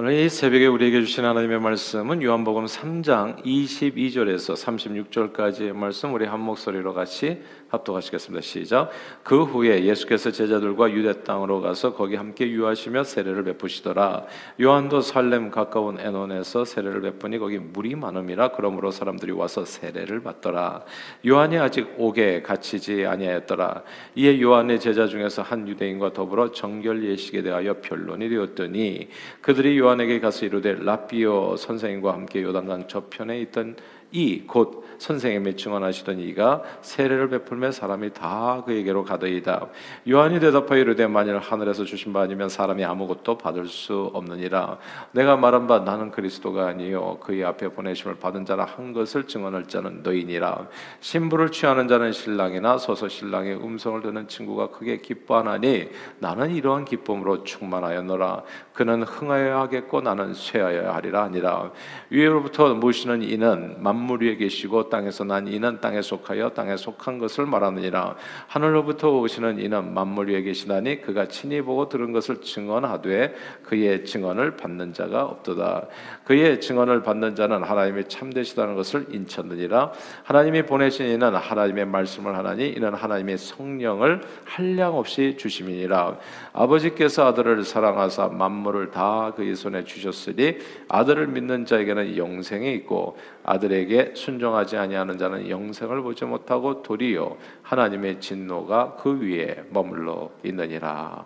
오늘 이 새벽에 우리에게 주신 하나님의 말씀은 요한복음 3장 22절에서 36절까지의 말씀 우리 한 목소리로 같이 합독하시겠습니다. 시작. 그 후에 예수께서 제자들과 유대 땅으로 가서 거기 함께 유하시며 세례를 베푸시더라. 요한도 살렘 가까운 에논에서 세례를 베푸니 거기 물이 많음이라 그러므로 사람들이 와서 세례를 받더라. 요한이 아직 옥에 갇히지 아니하였더라. 이에 요한의 제자 중에서 한 유대인과 더불어 정결 예식에 대하여 변론이 되었더니 그들이 요한 에게 가서 이르되 라비오 선생님과 함께 요단강 저편에 있던 이 곧 선생님이 증언하시던 이가 세례를 베풀며 사람이 다 그에게로 가더이다. 요한이 대답하여 이르되 만일 하늘에서 주신 바 아니면 사람이 아무것도 받을 수 없느니라. 내가 말한 바 나는 그리스도가 아니요 그의 앞에 보내심을 받은 자라 한 것을 증언할 자는 너희니라. 신부를 취하는 자는 신랑이나 서서 신랑의 음성을 듣는 친구가 크게 기뻐하나니 나는 이러한 기쁨으로 충만하였노라. 그는 흥하여야 하겠고 나는 쇠하여야 하리라 아니라 위로부터 모시는 이는 만물 위에 계시고 땅에서 난 이는 땅에 속하여 땅에 속한 것을 말하느니라. 하늘로부터 오시는 이는 만물 위에 계시나니 그가 친히 보고 들은 것을 증언하되 그의 증언을 받는 자가 없도다. 그의 증언을 받는 자는 하나님이 참되시다는 것을 인쳤느니라. 하나님이 보내신 이는 하나님의 말씀을 하나니 이는 하나님의 성령을 한량 없이 주심이니라. 아버지께서 아들을 사랑하사 만물을 다 그의 손에 주셨으니 아들을 믿는 자에게는 영생이 있고 아들에게 순종하지 아니하는 자는 영생을 보지 못하고 도리어 하나님의 진노가 그 위에 머물러 있느니라.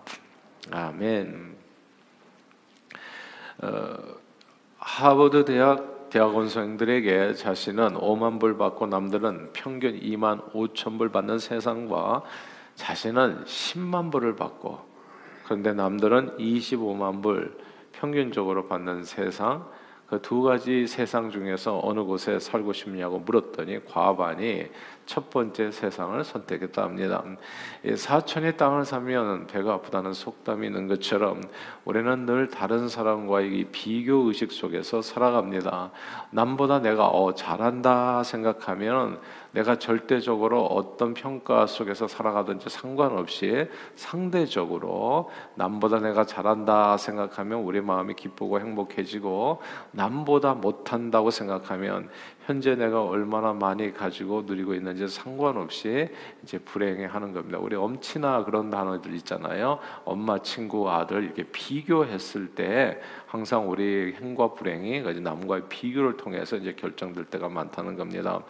아멘. 어, 하버드 대학 대학원생들에게 자신은 5만 불 받고 남들은 평균 2만 5천 불 받는 세상과 자신은 10만 불을 받고 그런데 남들은 25만 불 평균적으로 받는 세상 그 두 가지 세상 중에서 어느 곳에 살고 싶냐고 물었더니 과반이 첫 번째 세상을 선택했다 합니다. 사천의 땅을 사면 배가 아프다는 속담이 있는 것처럼 우리는 늘 다른 사람과의 비교 의식 속에서 살아갑니다. 남보다 내가 어 잘한다 생각하면 내가 절대적으로 어떤 평가 속에서 살아가든지 상관없이 상대적으로 남보다 내가 잘한다 생각하면 우리 마음이 기쁘고 행복해지고 남보다 못한다고 생각하면 현재 내가 얼마나 많이 가지고 누리고 있는지 상관없이 이제 불행해 하는 겁니다. 우리 엄치나 그런 단어들 있잖아요. 엄마, 친구, 아들 이렇게 비교했을 때 항상 우리 행과 불행이 남과의 비교를 통해서 이제 결정될 때가 많다는 겁니다.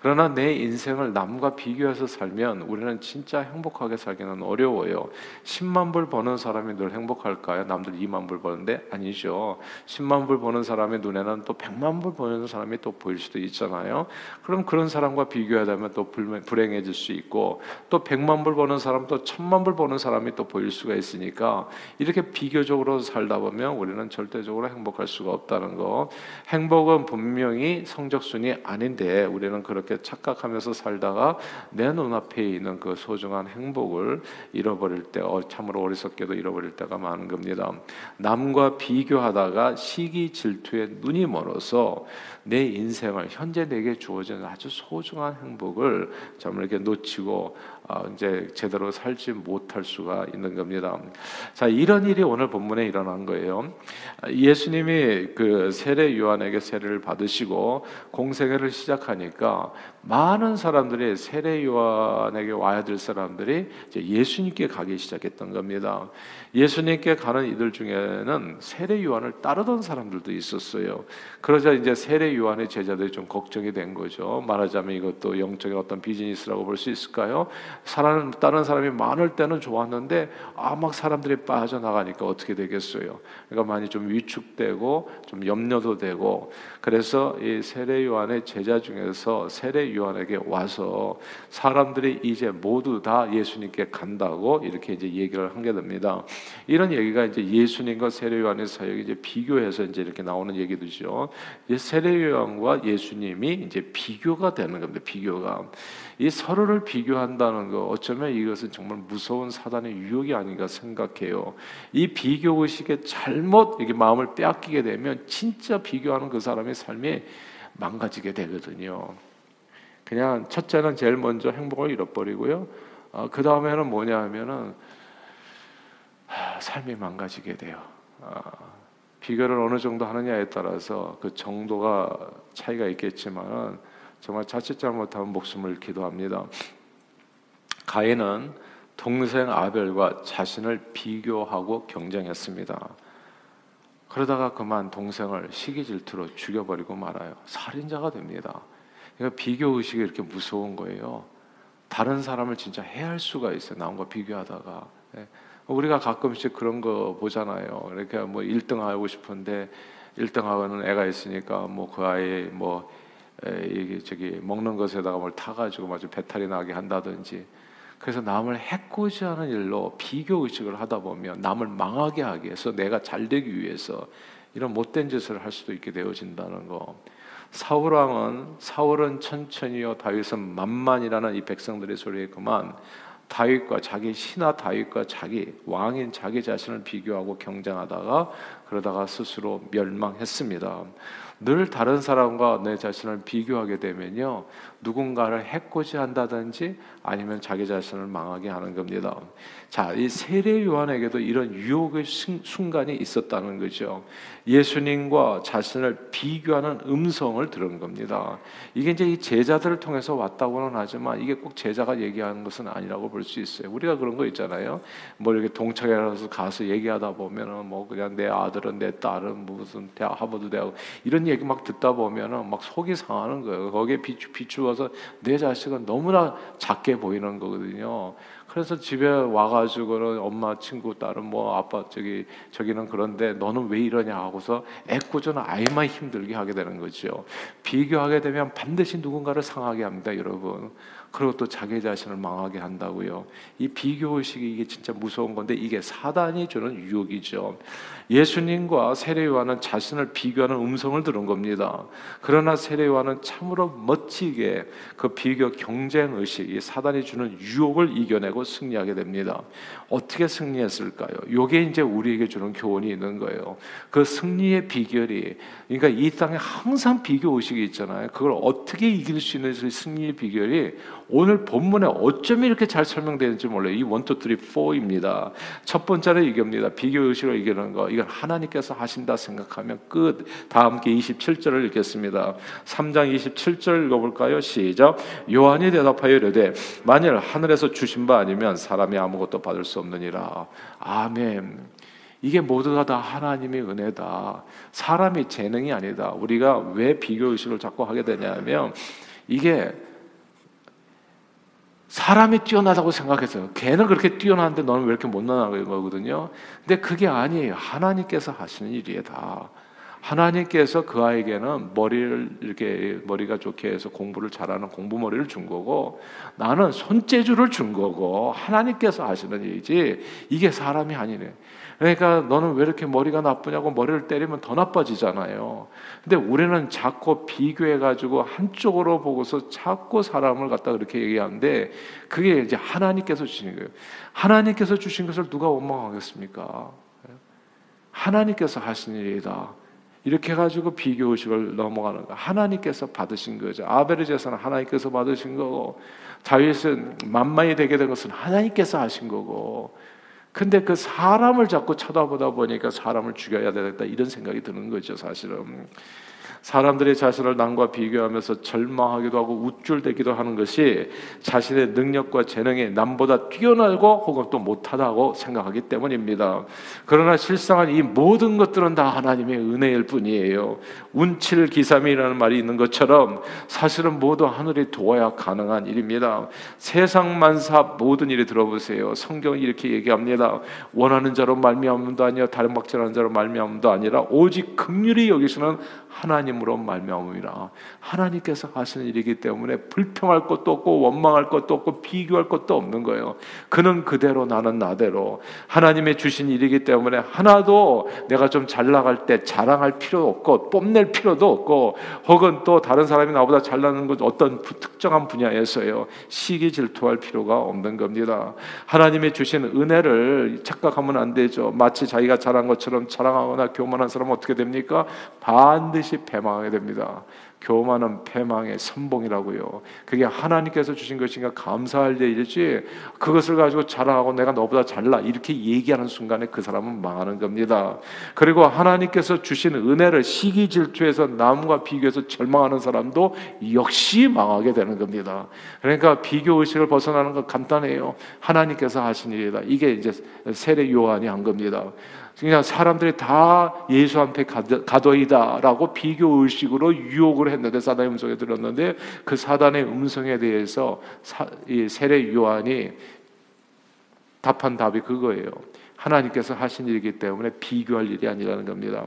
그러나 내 인생을 남과 비교해서 살면 우리는 진짜 행복하게 살기는 어려워요. 10만 불 버는 사람이 늘 행복할까요? 남들 2만 불 버는데 아니죠. 10만 불 버는 사람의 눈에는 또 100만 불 버는 사람이 또 보일 수도 있잖아요. 그럼 그런 사람과 비교하다면 또 불행해질 수 있고 또 100만 불 버는 사람 또 1000만 불 버는 사람이 또 보일 수가 있으니까 이렇게 비교적으로 살다 보면 우리는 절 절대적으로 행복할 수가 없다는 거. 행복은 분명히 성적순이 아닌데 우리는 그렇게 착각하면서 살다가 내 눈앞에 있는 그 소중한 행복을 잃어버릴 때 어, 참으로 어리석게도 잃어버릴 때가 많은 겁니다. 남과 비교하다가 시기 질투에 눈이 멀어서 내 인생을 현재 내게 주어진 아주 소중한 행복을 정말 이렇게 놓치고 어, 이제 제대로 살지 못할 수가 있는 겁니다. 자, 이런 일이 오늘 본문에 일어난 거예요. 예수님이 그 세례 요한에게 세례를 받으시고 공생애를 시작하니까 많은 사람들이 세례 요한에게 와야 될 사람들이 이제 예수님께 가기 시작했던 겁니다. 예수님께 가는 이들 중에는 세례 요한을 따르던 사람들도 있었어요. 그러자 이제 세례 요한의 제자들이 좀 걱정이 된 거죠. 말하자면 이것도 영적인 어떤 비즈니스라고 볼 수 있을까요? 사람 다른 사람이 많을 때는 좋았는데 아 막 사람들이 빠져나가니까 어떻게 되겠어요? 그러니까 많이 좀 위축되고 좀 염려도 되고 그래서 이 세례 요한의 제자 중에서 세례 요한에게 와서 사람들이 이제 모두 다 예수님께 간다고 이렇게 이제 얘기를 하게 됩니다. 이런 얘기가 이제 예수님과 세례 요한의 사역이 이제 비교해서 이제 이렇게 나오는 얘기들이죠. 세례 요한과 예수님이 이제 비교가 되는 겁니다. 비교가 이 서로를 비교한다는 거 어쩌면 이것은 정말 무서운 사단의 유혹이 아닌가 생각해요. 이 비교 의식에 잘못 이게 마음을 빼앗기게 되면 진짜 비교하는 그 사람의 삶이 망가지게 되거든요. 그냥 첫째는 제일 먼저 행복을 잃어버리고요. 어, 그 다음에는 뭐냐 하면은 삶이 망가지게 돼요. 어, 비교를 어느 정도 하느냐에 따라서 그 정도가 차이가 있겠지만 정말 자칫 잘못하면 목숨을 기도합니다. 가인은 동생 아벨과 자신을 비교하고 경쟁했습니다. 그러다가 그만 동생을 시기 질투로 죽여버리고 말아요. 살인자가 됩니다. 그러니까 비교 의식이 이렇게 무서운 거예요. 다른 사람을 진짜 해할 수가 있어요. 남과 비교하다가. 네. 우리가 가끔씩 그런 거 보잖아요. 이렇게 뭐 1등 하고 싶은데 1등 하고는 애가 있으니까 뭐 그 아이 뭐 이게 저기 먹는 것에다가 뭘 타가지고 마주 배탈이 나게 한다든지 그래서 남을 해코지 하는 일로 비교 의식을 하다 보면 남을 망하게 하기 위해서 내가 잘 되기 위해서 이런 못된 짓을 할 수도 있게 되어진다는 거. 사울 왕은 사울은 천천히요 다윗은 만만이라는 이 백성들의 소리에 그만 다윗과 자기 신하 다윗과 자기 왕인 자기 자신을 비교하고 경쟁하다가 그러다가 스스로 멸망했습니다. 늘 다른 사람과 내 자신을 비교하게 되면요 누군가를 해코지 한다든지 아니면 자기 자신을 망하게 하는 겁니다. 자, 이 세례 요한에게도 이런 유혹의 순간이 있었다는 거죠. 예수님과 자신을 비교하는 음성을 들은 겁니다. 이게 이제 이 제자들을 통해서 왔다고는 하지만 이게 꼭 제자가 얘기하는 것은 아니라고 볼 수 있어요. 우리가 그런 거 있잖아요. 뭐 이렇게 동창회라서 가서 얘기하다 보면은 뭐 그냥 내 아들 은 내 딸은 무슨 대학 하버드 대학 이런 얘기 막 듣다 보면은 막 속이 상하는 거예요. 거기에 비추 비추어서 내 자식은 너무나 작게 보이는 거거든요. 그래서 집에 와가지고는 엄마 친구 딸은 뭐 아빠 저기 저기는 그런데 너는 왜 이러냐 하고서 애꿎은 아이만 힘들게 하게 되는 거죠. 비교하게 되면 반드시 누군가를 상하게 합니다, 여러분. 그리고 또 자기 자신을 망하게 한다고요. 이 비교 의식이 이게 진짜 무서운 건데 이게 사단이 주는 유혹이죠. 예수님과 세례요한은 자신을 비교하는 음성을 들은 겁니다. 그러나 세례요한은 참으로 멋지게 그 비교 경쟁 의식, 이 사단이 주는 유혹을 이겨내고 승리하게 됩니다. 어떻게 승리했을까요? 요게 이제 우리에게 주는 교훈이 있는 거예요. 그 승리의 비결이 그러니까 이 땅에 항상 비교 의식이 있잖아요. 그걸 어떻게 이길 수 있는 승리의 비결이 오늘 본문에 어쩜 이렇게 잘 설명되는지 몰라요. 이 1, 2, 3, 4입니다. 첫 번째는 이겁니다. 비교 의식을 이기는 거. 이건 하나님께서 하신다 생각하면 끝. 다 함께 27절을 읽겠습니다. 3장 27절 읽어볼까요? 시작. 요한이 대답하여 이르되 만일 하늘에서 주신 바 아니면 사람이 아무것도 받을 수 없느니라. 아멘. 이게 모두가 다 하나님의 은혜다. 사람이 재능이 아니다. 우리가 왜 비교 의식을 자꾸 하게 되냐면 이게 사람이 뛰어나다고 생각했어요. 걔는 그렇게 뛰어나는데 너는 왜 이렇게 못나는 거거든요. 근데 그게 아니에요. 하나님께서 하시는 일이에요, 다. 하나님께서 그 아이에게는 머리를 이렇게 머리가 좋게 해서 공부를 잘하는 공부 머리를 준 거고 나는 손재주를 준 거고 하나님께서 하시는 일이지 이게 사람이 아니네. 그러니까 너는 왜 이렇게 머리가 나쁘냐고 머리를 때리면 더 나빠지잖아요. 근데 우리는 자꾸 비교해 가지고 한쪽으로 보고서 자꾸 사람을 갖다 그렇게 얘기하는데 그게 이제 하나님께서 주신 거예요. 하나님께서 주신 것을 누가 원망하겠습니까? 하나님께서 하신 일이다. 이렇게 해가지고 비교 의식을 넘어가는 거. 하나님께서 받으신 거죠. 아벨의 제사는 하나님께서 받으신 거고, 다윗은 만만이 되게 된 것은 하나님께서 하신 거고, 근데 그 사람을 자꾸 쳐다보다 보니까 사람을 죽여야 되겠다 이런 생각이 드는 거죠, 사실은. 사람들이 자신을 남과 비교하면서 절망하기도 하고 우쭐대기도 하는 것이 자신의 능력과 재능이 남보다 뛰어나고 혹은 또 못하다고 생각하기 때문입니다. 그러나 실상은 이 모든 것들은 다 하나님의 은혜일 뿐이에요. 운칠기삼이라는 말이 있는 것처럼 사실은 모두 하늘이 도와야 가능한 일입니다. 세상 만사 모든 일이 들어보세요. 성경이 이렇게 얘기합니다. 원하는 자로 말미암음도 아니요 다른 박질하는 자로 말미암음도 아니라 오직 긍휼히 여기시는 하나님으로 말미암음이라 하나님께서 하시는 일이기 때문에 불평할 것도 없고 원망할 것도 없고 비교할 것도 없는 거예요. 그는 그대로 나는 나대로 하나님의 주신 일이기 때문에 하나도 내가 좀 잘 나갈 때 자랑할 필요도 없고 뽐낼 필요도 없고 혹은 또 다른 사람이 나보다 잘 나는 것 어떤 특정한 분야에서요 시기 질투할 필요가 없는 겁니다. 하나님의 주신 은혜를 착각하면 안 되죠. 마치 자기가 잘한 것처럼 자랑하거나 교만한 사람은 어떻게 됩니까? 반드시 반드시 패망하게 됩니다. 교만은 패망의 선봉이라고요. 그게 하나님께서 주신 것인가 감사할 일이지 그것을 가지고 자랑하고 내가 너보다 잘나 이렇게 얘기하는 순간에 그 사람은 망하는 겁니다. 그리고 하나님께서 주신 은혜를 시기 질투해서 남과 비교해서 절망하는 사람도 역시 망하게 되는 겁니다. 그러니까 비교 의식을 벗어나는 건 간단해요. 하나님께서 하신 일이다. 이게 이제 세례 요한이 한 겁니다. 그냥 사람들이 다 예수 한테 가더이다라고 비교 의식으로 유혹을 했는데 사단의 음성에 들었는데 그 사단의 음성에 대해서 사, 이 세례 요한이 답한 답이 그거예요. 하나님께서 하신 일이기 때문에 비교할 일이 아니라는 겁니다.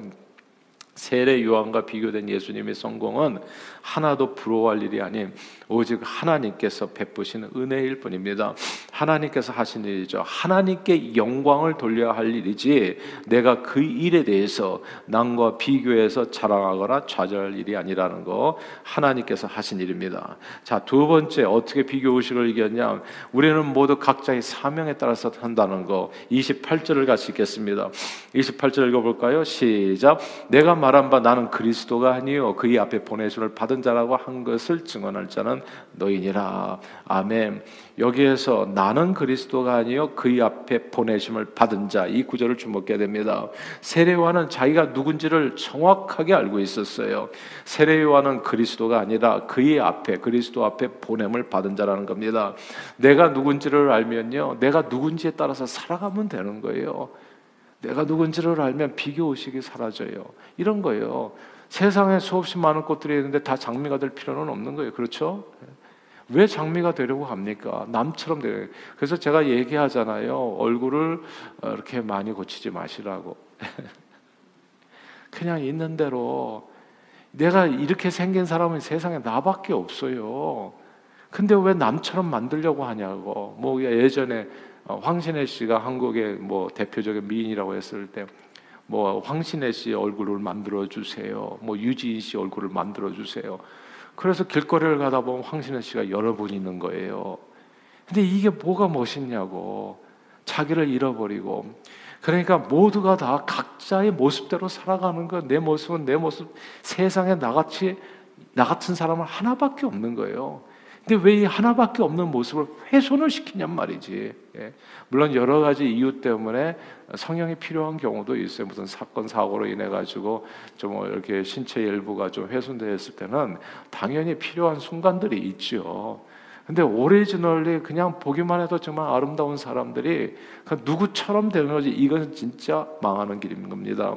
세례 요한과 비교된 예수님의 성공은 하나도 부러워할 일이 아닌 오직 하나님께서 베푸시는 은혜일 뿐입니다. 하나님께서 하신 일이죠. 하나님께 영광을 돌려야 할 일이지 내가 그 일에 대해서 남과 비교해서 자랑하거나 좌절할 일이 아니라는 거 하나님께서 하신 일입니다. 자, 두 번째 어떻게 비교 의식을 이겼냐? 우리는 모두 각자의 사명에 따라서 한다는 거. 28절을 같이 읽겠습니다. 28절 읽어 볼까요? 시작. 내가 말한 바 나는 그리스도가 아니요 그의 앞에 보내심을 받은 자라고 한 것을 증언할 자는 너희니라. 아멘. 여기에서 나는 그리스도가 아니요 그의 앞에 보내심을 받은 자 이 구절을 주목해야 됩니다. 세례요한은 자기가 누군지를 정확하게 알고 있었어요. 세례요한은 그리스도가 아니라 그의 앞에 그리스도 앞에 보냄을 받은 자라는 겁니다. 내가 누군지를 알면요, 내가 누군지에 따라서 살아가면 되는 거예요. 내가 누군지를 알면 비교 의식이 사라져요. 이런 거예요. 세상에 수없이 많은 꽃들이 있는데 다 장미가 될 필요는 없는 거예요. 그렇죠? 왜 장미가 되려고 합니까? 남처럼 되 그래서 제가 얘기하잖아요. 얼굴을 이렇게 많이 고치지 마시라고. 그냥 있는 대로 내가 이렇게 생긴 사람은 세상에 나밖에 없어요. 근데 왜 남처럼 만들려고 하냐고. 뭐 예전에 어, 황신혜 씨가 한국의 뭐 대표적인 미인이라고 했을 때. 뭐 황신혜 씨 얼굴을 만들어 주세요. 뭐 유지인 씨 얼굴을 만들어 주세요. 그래서 길거리를 가다 보면 황신혜 씨가 여러 분 있는 거예요. 근데 이게 뭐가 멋있냐고. 자기를 잃어버리고. 그러니까 모두가 다 각자의 모습대로 살아가는 거. 내 모습은 내 모습. 세상에 나같이 나 같은 사람은 하나밖에 없는 거예요. 근데 왜 이 하나밖에 없는 모습을 훼손을 시키냔 말이지. 예. 물론 여러 가지 이유 때문에 성형이 필요한 경우도 있어요. 무슨 사건 사고로 인해 가지고 좀 이렇게 신체 일부가 좀 훼손되었을 때는 당연히 필요한 순간들이 있죠. 근데 오리지널리 그냥 보기만 해도 정말 아름다운 사람들이 누구처럼 되는 거지 이건 진짜 망하는 길인 겁니다.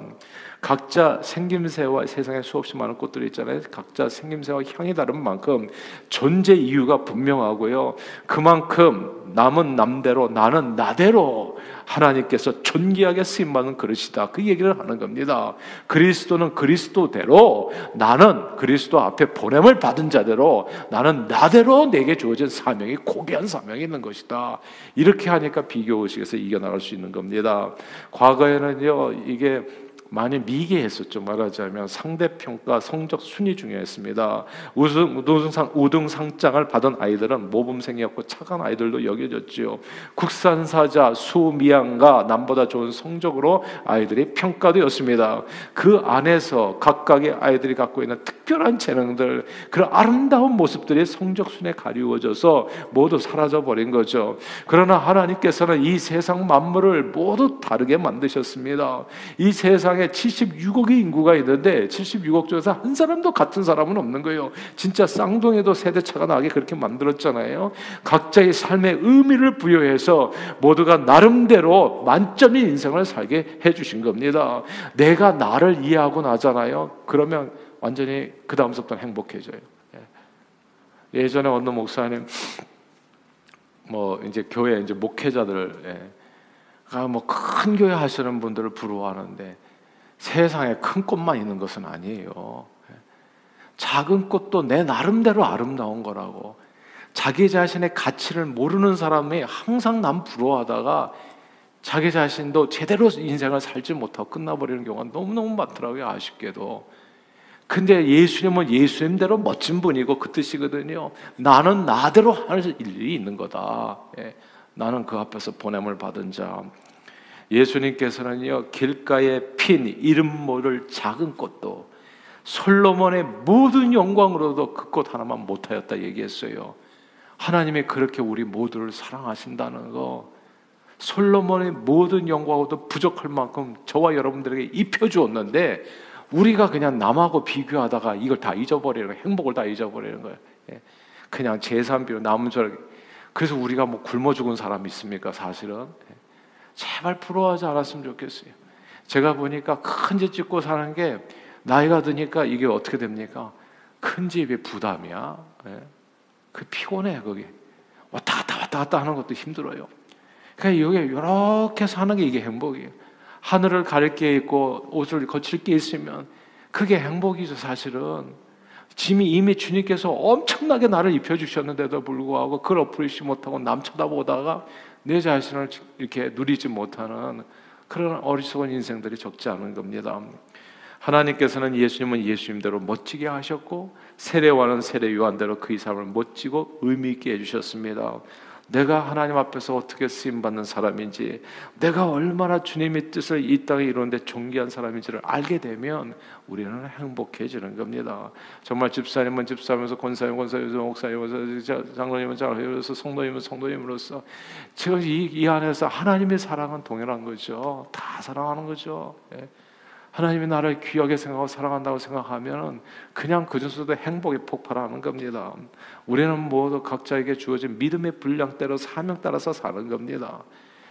각자 생김새와 세상에 수없이 많은 꽃들이 있잖아요. 각자 생김새와 향이 다른 만큼 존재 이유가 분명하고요. 그만큼 남은 남대로 나는 나대로 하나님께서 존귀하게 쓰임 받는 그릇이다. 그 얘기를 하는 겁니다. 그리스도는 그리스도대로 나는 그리스도 앞에 보냄을 받은 자대로 나는 나대로 내게 주어진 사명이 고귀한 사명이 있는 것이다. 이렇게 하니까 비교 의식에서 이겨나갈 수 있는 겁니다. 과거에는요 이게 많이 미개했었죠. 말하자면 상대평가 성적 순위 중요했습니다. 우등, 우등상, 우등상장을 받은 아이들은 모범생이었고 착한 아이들도 여겨졌지요. 국산사자, 수미양과 남보다 좋은 성적으로 아이들이 평가되었습니다. 그 안에서 각각의 아이들이 갖고 있는 특별한 재능들, 그런 아름다운 모습들이 성적 순에 가리워져서 모두 사라져 버린 거죠. 그러나 하나님께서는 이 세상 만물을 모두 다르게 만드셨습니다. 이 세상에 세상에 76억의 인구가 있는데 76억 중에서 한 사람도 같은 사람은 없는 거예요. 진짜 쌍둥이도 세대차가 나게 그렇게 만들었잖아요. 각자의 삶의 의미를 부여해서 모두가 나름대로 만점의 인생을 살게 해주신 겁니다. 내가 나를 이해하고 나잖아요. 그러면 완전히 그 다음부터 행복해져요. 예. 예전에 어느 목사님 뭐 이제 교회 이제 목회자들 예. 아, 뭐큰 교회 하시는 분들을 부러워하는데 세상에 큰 꽃만 있는 것은 아니에요. 작은 꽃도 내 나름대로 아름다운 거라고. 자기 자신의 가치를 모르는 사람이 항상 남 부러워하다가 자기 자신도 제대로 인생을 살지 못하고 끝나버리는 경우가 너무너무 많더라고요. 아쉽게도. 근데 예수님은 예수님대로 멋진 분이고 그 뜻이거든요. 나는 나대로 할 일이 있는 거다. 예. 나는 그 앞에서 보냄을 받은 자. 예수님께서는요 길가에 핀 이름 모를 작은 꽃도 솔로몬의 모든 영광으로도 그 꽃 하나만 못하였다 얘기했어요. 하나님이 그렇게 우리 모두를 사랑하신다는 거. 솔로몬의 모든 영광으로도 부족할 만큼 저와 여러분들에게 입혀주었는데 우리가 그냥 남하고 비교하다가 이걸 다 잊어버리는 거예요. 행복을 다 잊어버리는 거예요. 예. 그냥 재산비로 남은 줄 그래서 우리가 뭐 굶어 죽은 사람 있습니까? 사실은 예. 제발 부러워하지 않았으면 좋겠어요. 제가 보니까 큰 집 짓고 사는 게 나이가 드니까 이게 어떻게 됩니까? 큰 집이 부담이야. 예. 그 피곤해 거기 왔다 갔다 왔다 갔다 하는 것도 힘들어요. 그러니까 여기 이렇게 사는 게 이게 행복이에요. 하늘을 가릴 게 있고 옷을 거칠 게 있으면 그게 행복이죠 사실은. 짐이 이미 주님께서 엄청나게 나를 입혀주셨는데도 불구하고 그걸 엎으리지 못하고 남 쳐다보다가 내 자신을 이렇게 누리지 못하는 그런 어리석은 인생들이 적지 않은 겁니다. 하나님께서는 예수님은 예수님대로 멋지게 하셨고 세례와는 세례 요한대로 그의 삶을 멋지고 의미 있게 해주셨습니다. 내가 하나님 앞에서 어떻게 쓰임 받는 사람인지, 내가 얼마나 주님의 뜻을 이 땅에 이루는데 존귀한 사람인지를 알게 되면 우리는 행복해지는 겁니다. 정말 집사님은 집사면서 권사님 권사면서 목사님은 장로님은 장로님으로서 성도님은 성도님으로서 제가 이, 이 안에서 하나님의 사랑은 동일한 거죠. 다 사랑하는 거죠. 예. 하나님이 나를 귀하게 생각하고 사랑한다고 생각하면 그냥 그중서도 행복이 폭발하는 겁니다. 우리는 모두 각자에게 주어진 믿음의 분량대로 사명 따라서 사는 겁니다.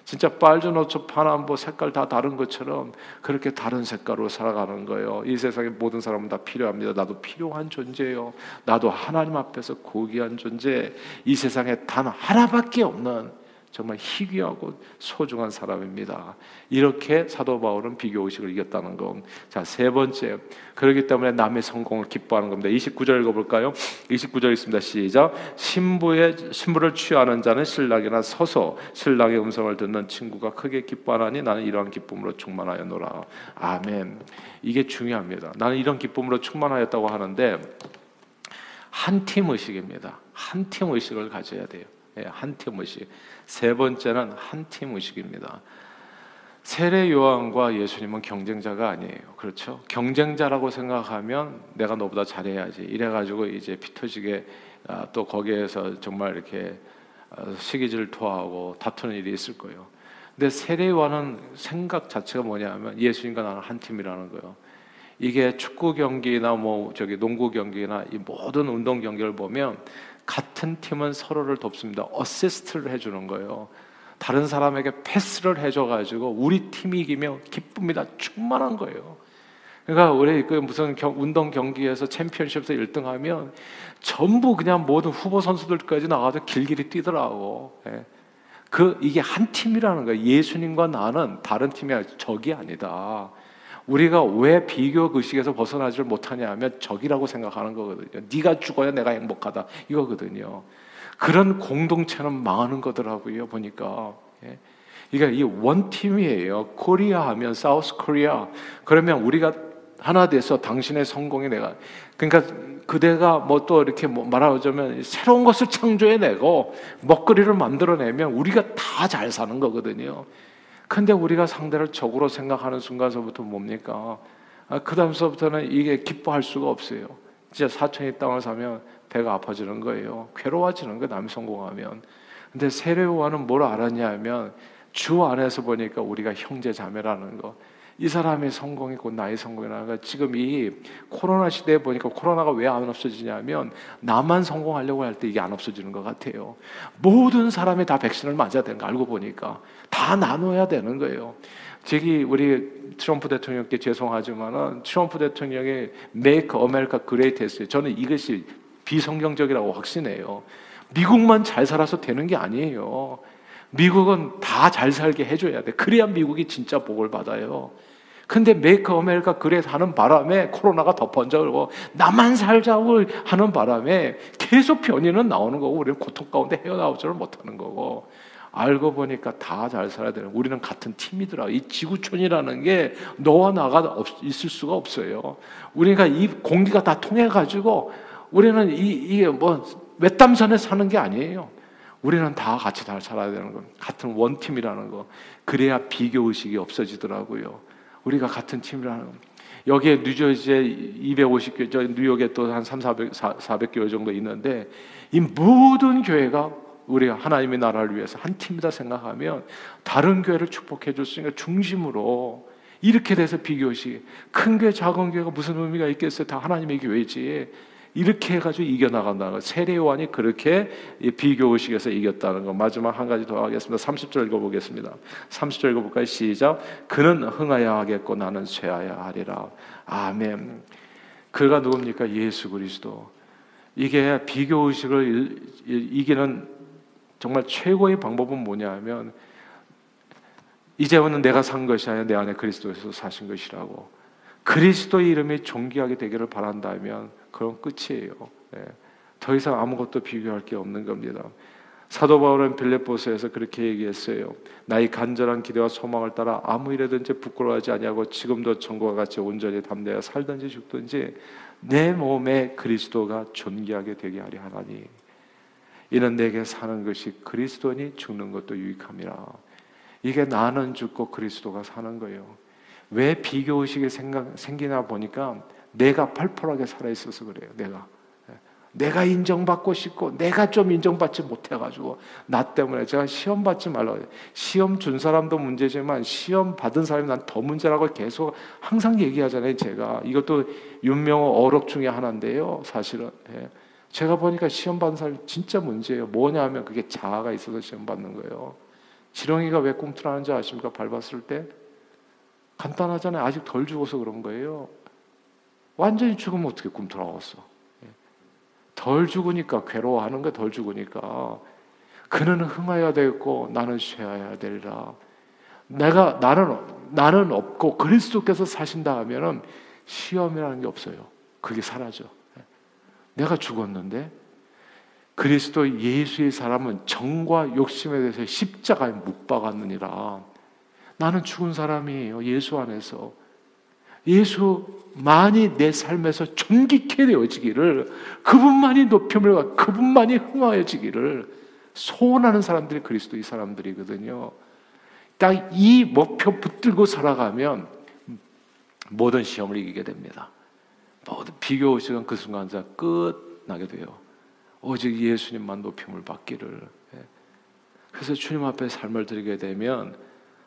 진짜 빨주 노초 파남보 색깔 다 다른 것처럼 그렇게 다른 색깔로 살아가는 거예요. 이 세상에 모든 사람은 다 필요합니다. 나도 필요한 존재예요. 나도 하나님 앞에서 고귀한 존재. 이 세상에 단 하나밖에 없는 정말 희귀하고 소중한 사람입니다. 이렇게 사도 바울은 비교 의식을 이겼다는 것. 자, 세 번째. 그렇기 때문에 남의 성공을 기뻐하는 겁니다. 29절 읽어 볼까요? 29절 있습니다. 시작. 신부의, 신부를 취하는 자는 신랑이나 서서 신랑의 음성을 듣는 친구가 크게 기뻐하니 나는 이러한 기쁨으로 충만하였노라. 아멘. 이게 중요합니다. 나는 이런 기쁨으로 충만하였다고 하는데 한 팀 의식입니다. 한 팀 의식을 가져야 돼요. 예, 한팀 의식. 세 번째는 한 팀 의식입니다. 세례 요한과 예수님은 경쟁자가 아니에요. 그렇죠? 경쟁자라고 생각하면 내가 너보다 잘해야지. 이래가지고 이제 피터지게 아, 또 거기에서 정말 이렇게 아, 시기질 토하고 다투는 일이 있을 거예요. 근데 세례 요한은 생각 자체가 뭐냐면 예수님과 나는 한 팀이라는 거예요. 이게 축구 경기나 뭐 저기 농구 경기나 이 모든 운동 경기를 보면 같은 팀은 서로를 돕습니다. 어시스트를 해주는 거예요. 다른 사람에게 패스를 해줘가지고 우리 팀이 이기면 기쁩니다. 충만한 거예요. 그러니까 우리 그 무슨 경, 운동 경기에서 챔피언십에서 1등하면 전부 그냥 모든 후보 선수들까지 나가서 길길이 뛰더라고. 예. 그 이게 한 팀이라는 거예요. 예수님과 나는 다른 팀이 적이 아니다. 우리가 왜 비교 의식에서 벗어나지를 못하냐면 적이라고 생각하는 거거든요. 네가 죽어야 내가 행복하다 이거거든요. 그런 공동체는 망하는 거더라고요. 보니까. 예. 이게 이 one team이에요. Korea 하면 South Korea. 그러면 우리가 하나 돼서 당신의 성공에 내가 그러니까 그대가 뭐 또 이렇게 뭐 말하자면 새로운 것을 창조해내고 먹거리를 만들어내면 우리가 다 잘 사는 거거든요. 근데 우리가 상대를 적으로 생각하는 순간서부터 뭡니까? 아, 그 다음서부터는 이게 기뻐할 수가 없어요. 진짜 사촌이 땅을 사면 배가 아파지는 거예요. 괴로워지는 거예요. 남이 성공하면. 근데 세례요한은 뭘 알았냐 하면 주 안에서 보니까 우리가 형제 자매라는 거. 이 사람의 성공이 곧 나의 성공이라는 거. 지금 이 코로나 시대에 보니까 코로나가 왜 안 없어지냐면 나만 성공하려고 할 때 이게 안 없어지는 것 같아요. 모든 사람이 다 백신을 맞아야 되는 거 알고 보니까 다 나눠야 되는 거예요. 저기 우리 트럼프 대통령께 죄송하지만은 트럼프 대통령의 Make America Great 했어요. 저는 이것이 비성경적이라고 확신해요. 미국만 잘 살아서 되는 게 아니에요. 미국은 다 잘 살게 해줘야 돼. 그래야 미국이 진짜 복을 받아요. 근데 메이크 어메리카 그래 하는 바람에 코로나가 더 번져고 나만 살자고 하는 바람에 계속 변이는 나오는 거고 우리는 고통 가운데 헤어나오지를 못하는 거고 알고 보니까 다 잘 살아야 되는 우리는 같은 팀이더라. 이 지구촌이라는 게 너와 나가 없, 있을 수가 없어요. 우리가 이 공기가 다 통해 가지고 우리는 이 이게 뭐 외딴선에 사는 게 아니에요. 우리는 다 같이 잘 살아야 되는 거. 같은 원팀이라는 거. 그래야 비교 의식이 없어지더라고요. 우리가 같은 팀이라는 거. 여기에 뉴저지에 250교, 저 뉴욕에 또 한 3, 400, 400교회 정도 있는데 이 모든 교회가 우리가 하나님의 나라를 위해서 한 팀이다 생각하면 다른 교회를 축복해 줄 수 있는 중심으로 이렇게 돼서 비교시 큰 교회 작은 교회가 무슨 의미가 있겠어요? 다 하나님의 교회지. 이렇게 해가지고 이겨나간다는 거. 세례요한이 그렇게 비교의식에서 이겼다는 거. 마지막 한 가지 더 하겠습니다. 30절 읽어보겠습니다. 30절 읽어볼까요? 시작. 그는 흥하여 하겠고 나는 쇠하여 하리라. 아멘. 그가 누굽니까? 예수 그리스도. 이게 비교의식을 이기는 정말 최고의 방법은 뭐냐면 이제는 내가 산 것이 아니라 내 안에 그리스도에서 사신 것이라고. 그리스도의 이름이 존귀하게 되기를 바란다면 그럼 끝이에요. 네. 더 이상 아무것도 비교할 게 없는 겁니다. 사도 바울은 빌립보서에서 그렇게 얘기했어요. 나의 간절한 기대와 소망을 따라 아무 일에든지 부끄러워하지 아니하고 지금도 전과 같이 온전히 담대하 살든지 죽든지 내 몸에 그리스도가 존귀하게 되게 하려 하나니 이는 내게 사는 것이 그리스도니 죽는 것도 유익함이라. 이게 나는 죽고 그리스도가 사는 거예요. 왜 비교 의식이 생기나 보니까 내가 펄펄하게 살아 있어서 그래요. 내가 내가 인정받고 싶고 내가 좀 인정받지 못해가지고 나 때문에 제가 시험 받지 해요. 시험 준 사람도 문제지만 시험 받은 사람이 난 더 문제라고 계속 항상 얘기하잖아요. 제가 이것도 윤명호 어록 중에 하나인데요. 사실은 예. 제가 보니까 시험 받은 사람이 진짜 문제예요. 뭐냐면 그게 자아가 있어서 시험 받는 거예요. 지렁이가 왜 꿈틀하는지 아십니까? 밟았을 때 간단하잖아요. 아직 덜 죽어서 그런 거예요. 완전히 죽으면 어떻게 꿈틀어왔어? 예. 덜 죽으니까 괴로워하는 거 덜 죽으니까 그는 흥하여야 되겠고 나는 쇠하여야 되리라. 내가 나는 나는 없고 그리스도께서 사신다 하면은 시험이라는 게 없어요. 그게 사라져. 예. 내가 죽었는데 그리스도 예수의 사람은 정과 욕심에 대해서 십자가에 못 박았느니라. 나는 죽은 사람이에요. 예수 안에서. 예수만이 내 삶에서 존귀케 되어지기를 그분만이 높임을 받 그분만이 흥하여지기를 소원하는 사람들이 그리스도의 사람들이거든요. 딱 이 목표 붙들고 살아가면 모든 시험을 이기게 됩니다. 모든 비교 의식은 그 순간 끝나게 돼요. 오직 예수님만 높임을 받기를. 예. 그래서 주님 앞에 삶을 드리게 되면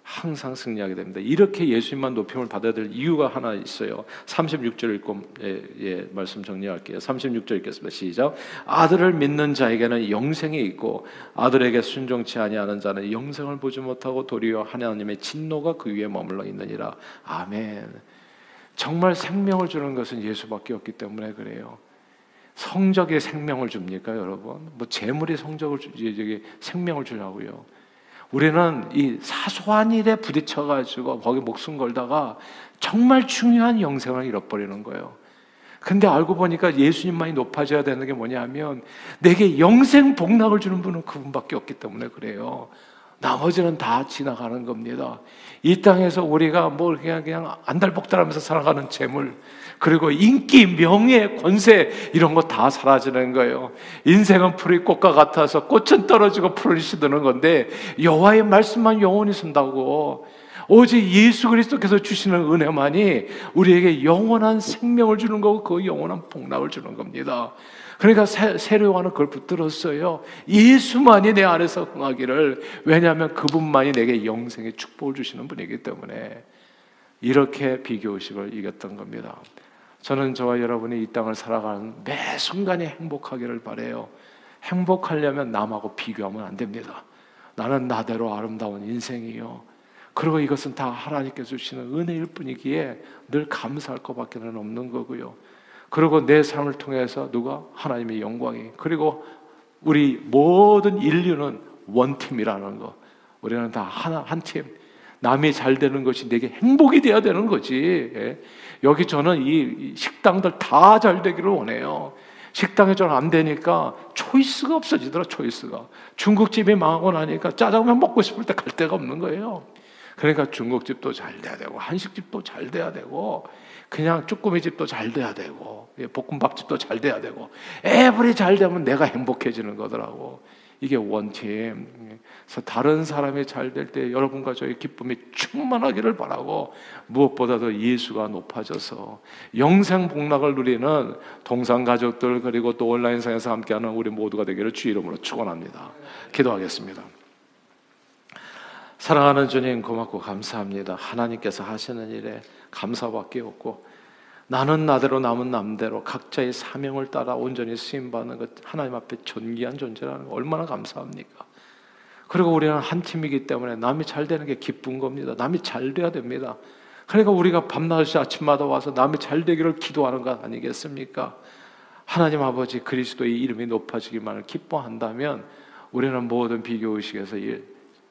항상 승리하게 됩니다. 이렇게 예수님만 높임을 받아야 될 이유가 하나 있어요. 36절 읽고 예, 예, 말씀 정리할게요. 36절 읽겠습니다. 시작. 아들을 믿는 자에게는 영생이 있고 아들에게 순종치 아니하는 자는 영생을 보지 못하고 도리어 하나님의 진노가 그 위에 머물러 있느니라. 아멘. 정말 생명을 주는 것은 예수밖에 없기 때문에 그래요. 성적에 생명을 줍니까, 여러분? 뭐 재물이 성적을 주, 생명을 주냐고요. 우리는 이 사소한 일에 부딪혀가지고 거기 목숨 걸다가 정말 중요한 영생을 잃어버리는 거예요. 근데 알고 보니까 예수님만이 높아져야 되는 게 뭐냐면 내게 영생 복락을 주는 분은 그분밖에 없기 때문에 그래요. 나머지는 다 지나가는 겁니다. 이 땅에서 우리가 뭐 그냥 그냥 안달복달하면서 살아가는 재물 그리고 인기, 명예, 권세 이런 거 다 사라지는 거예요. 인생은 풀이 꽃과 같아서 꽃은 떨어지고 풀을 시드는 건데 여호와의 말씀만 영원히 쓴다고. 오직 예수 그리스도께서 주시는 은혜만이 우리에게 영원한 생명을 주는 거고 그 영원한 복락을 주는 겁니다. 그러니까 세례요한은 그걸 붙들었어요. 예수만이 내 안에서 흥하기를 왜냐하면 그분만이 내게 영생의 축복을 주시는 분이기 때문에 이렇게 비교 의식을 이겼던 겁니다. 저는 저와 여러분이 이 땅을 살아가는 매 순간이 행복하기를 바래요. 행복하려면 남하고 비교하면 안 됩니다. 나는 나대로 아름다운 인생이요. 그리고 이것은 다 하나님께 주시는 은혜일 뿐이기에 늘 감사할 것밖에는 없는 거고요. 그리고 내 삶을 통해서 누가 하나님의 영광이 그리고 우리 모든 인류는 원팀이라는 거. 우리는 다 하나 한 팀. 남이 잘 되는 것이 내게 행복이 돼야 되는 거지. 예. 여기 저는 이 식당들 다 잘 되기를 원해요. 식당에 저는 안 되니까 초이스가 없어지더라, 초이스가. 중국집이 망하고 나니까 짜장면 먹고 싶을 때 갈 데가 없는 거예요. 그러니까 중국집도 잘 돼야 되고, 한식집도 잘 돼야 되고, 그냥 쭈꾸미집도 잘 돼야 되고, 예, 볶음밥집도 잘 돼야 되고, 에브리 잘 되면 내가 행복해지는 거더라고. 이게 원팀. 그래서 다른 사람이 잘 될 때 여러분과 저의 기쁨이 충만하기를 바라고 무엇보다도 예수가 높아져서 영생 복락을 누리는 동상 가족들 그리고 또 온라인상에서 함께하는 우리 모두가 되기를 주 이름으로 축원합니다. 기도하겠습니다. 사랑하는 주님 고맙고 감사합니다. 하나님께서 하시는 일에 감사밖에 없고 나는 나대로 남은 남대로 각자의 사명을 따라 온전히 쓰임 받는 것 하나님 앞에 존귀한 존재라는 거 얼마나 감사합니까? 그리고 우리는 한 팀이기 때문에 남이 잘 되는 게 기쁜 겁니다. 남이 잘 돼야 됩니다. 그러니까 우리가 밤낮이 아침마다 와서 남이 잘 되기를 기도하는 것 아니겠습니까? 하나님 아버지 그리스도의 이름이 높아지기만을 기뻐한다면 우리는 모든 비교 의식에서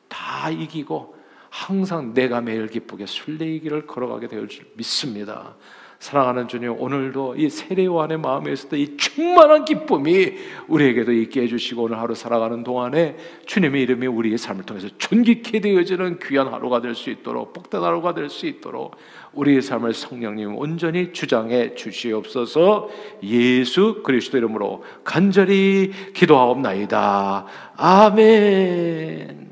다 이기고 항상 내가 매일 기쁘게 순례의 길을 걸어가게 될 줄 믿습니다. 사랑하는 주님, 오늘도 이 세례요한의 마음에서도 이 충만한 기쁨이 우리에게도 있게 해주시고 오늘 하루 살아가는 동안에 주님의 이름이 우리의 삶을 통해서 존귀케 되어지는 귀한 하루가 될 수 있도록 복된 하루가 될 수 있도록 우리의 삶을 성령님 온전히 주장해 주시옵소서 예수 그리스도 이름으로 간절히 기도하옵나이다. 아멘.